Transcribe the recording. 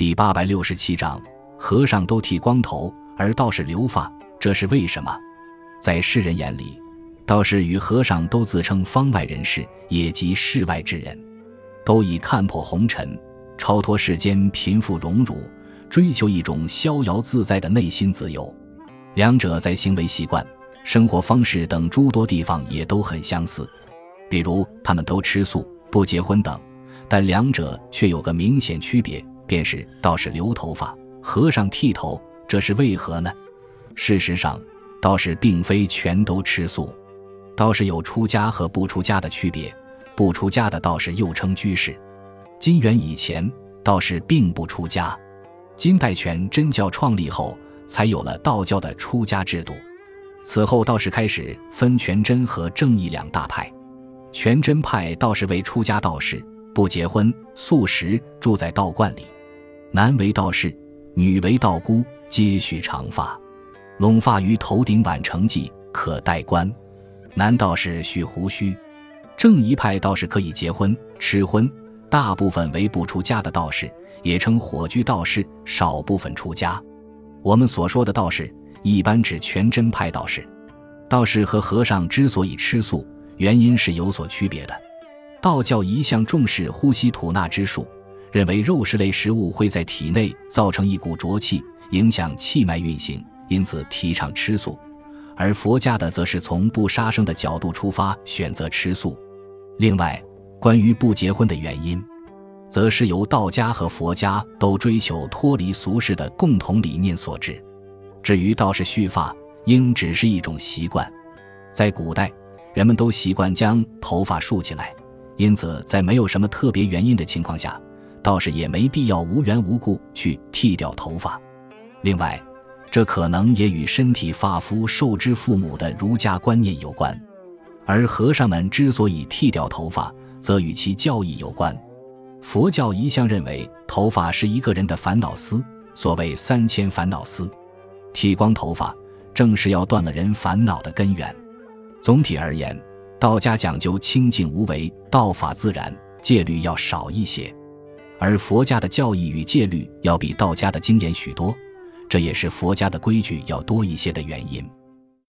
第八百六十七章，和尚都剃光头，而道士留发，这是为什么？在世人眼里，道士与和尚都自称方外人士，也即世外之人，都已看破红尘、超脱世间贫富荣辱，追求一种逍遥自在的内心自由。两者在行为习惯、生活方式等诸多地方也都很相似，比如他们都吃素、不结婚等，但两者却有个明显区别。便是道士留头发，和尚剃头，这是为何呢？事实上，道士并非全都吃素，道士有出家和不出家的区别。不出家的道士又称居士。金元以前，道士并不出家。金代全真教创立后，才有了道教的出家制度。此后，道士开始分全真和正义两大派。全真派道士为出家道士，不结婚，素食，住在道观里。男为道士，女为道姑，皆须长发，拢发于头顶，挽成髻，可戴冠。男道士须胡须。正一派道士可以结婚、吃荤，大部分为不出家的道士，也称火居道士，少部分出家。我们所说的道士，一般指全真派道士。道士和和尚之所以吃素，原因是有所区别的。道教一向重视呼吸吐纳之术。认为肉食类食物会在体内造成一股浊气，影响气脉运行，因此提倡吃素；而佛家的则是从不杀生的角度出发，选择吃素。另外，关于不结婚的原因，则是由道家和佛家都追求脱离俗世的共同理念所致。至于道士蓄发，应只是一种习惯。在古代，人们都习惯将头发竖起来，因此在没有什么特别原因的情况下。倒是也没必要无缘无故去剃掉头发。另外，这可能也与身体发肤受之父母的儒家观念有关。而和尚们之所以剃掉头发，则与其教义有关。佛教一向认为头发是一个人的烦恼丝，所谓三千烦恼丝，剃光头发正是要断了人烦恼的根源。总体而言，道家讲究清净无为，道法自然，戒律要少一些。而佛家的教义与戒律要比道家的精严许多，这也是佛家的规矩要多一些的原因。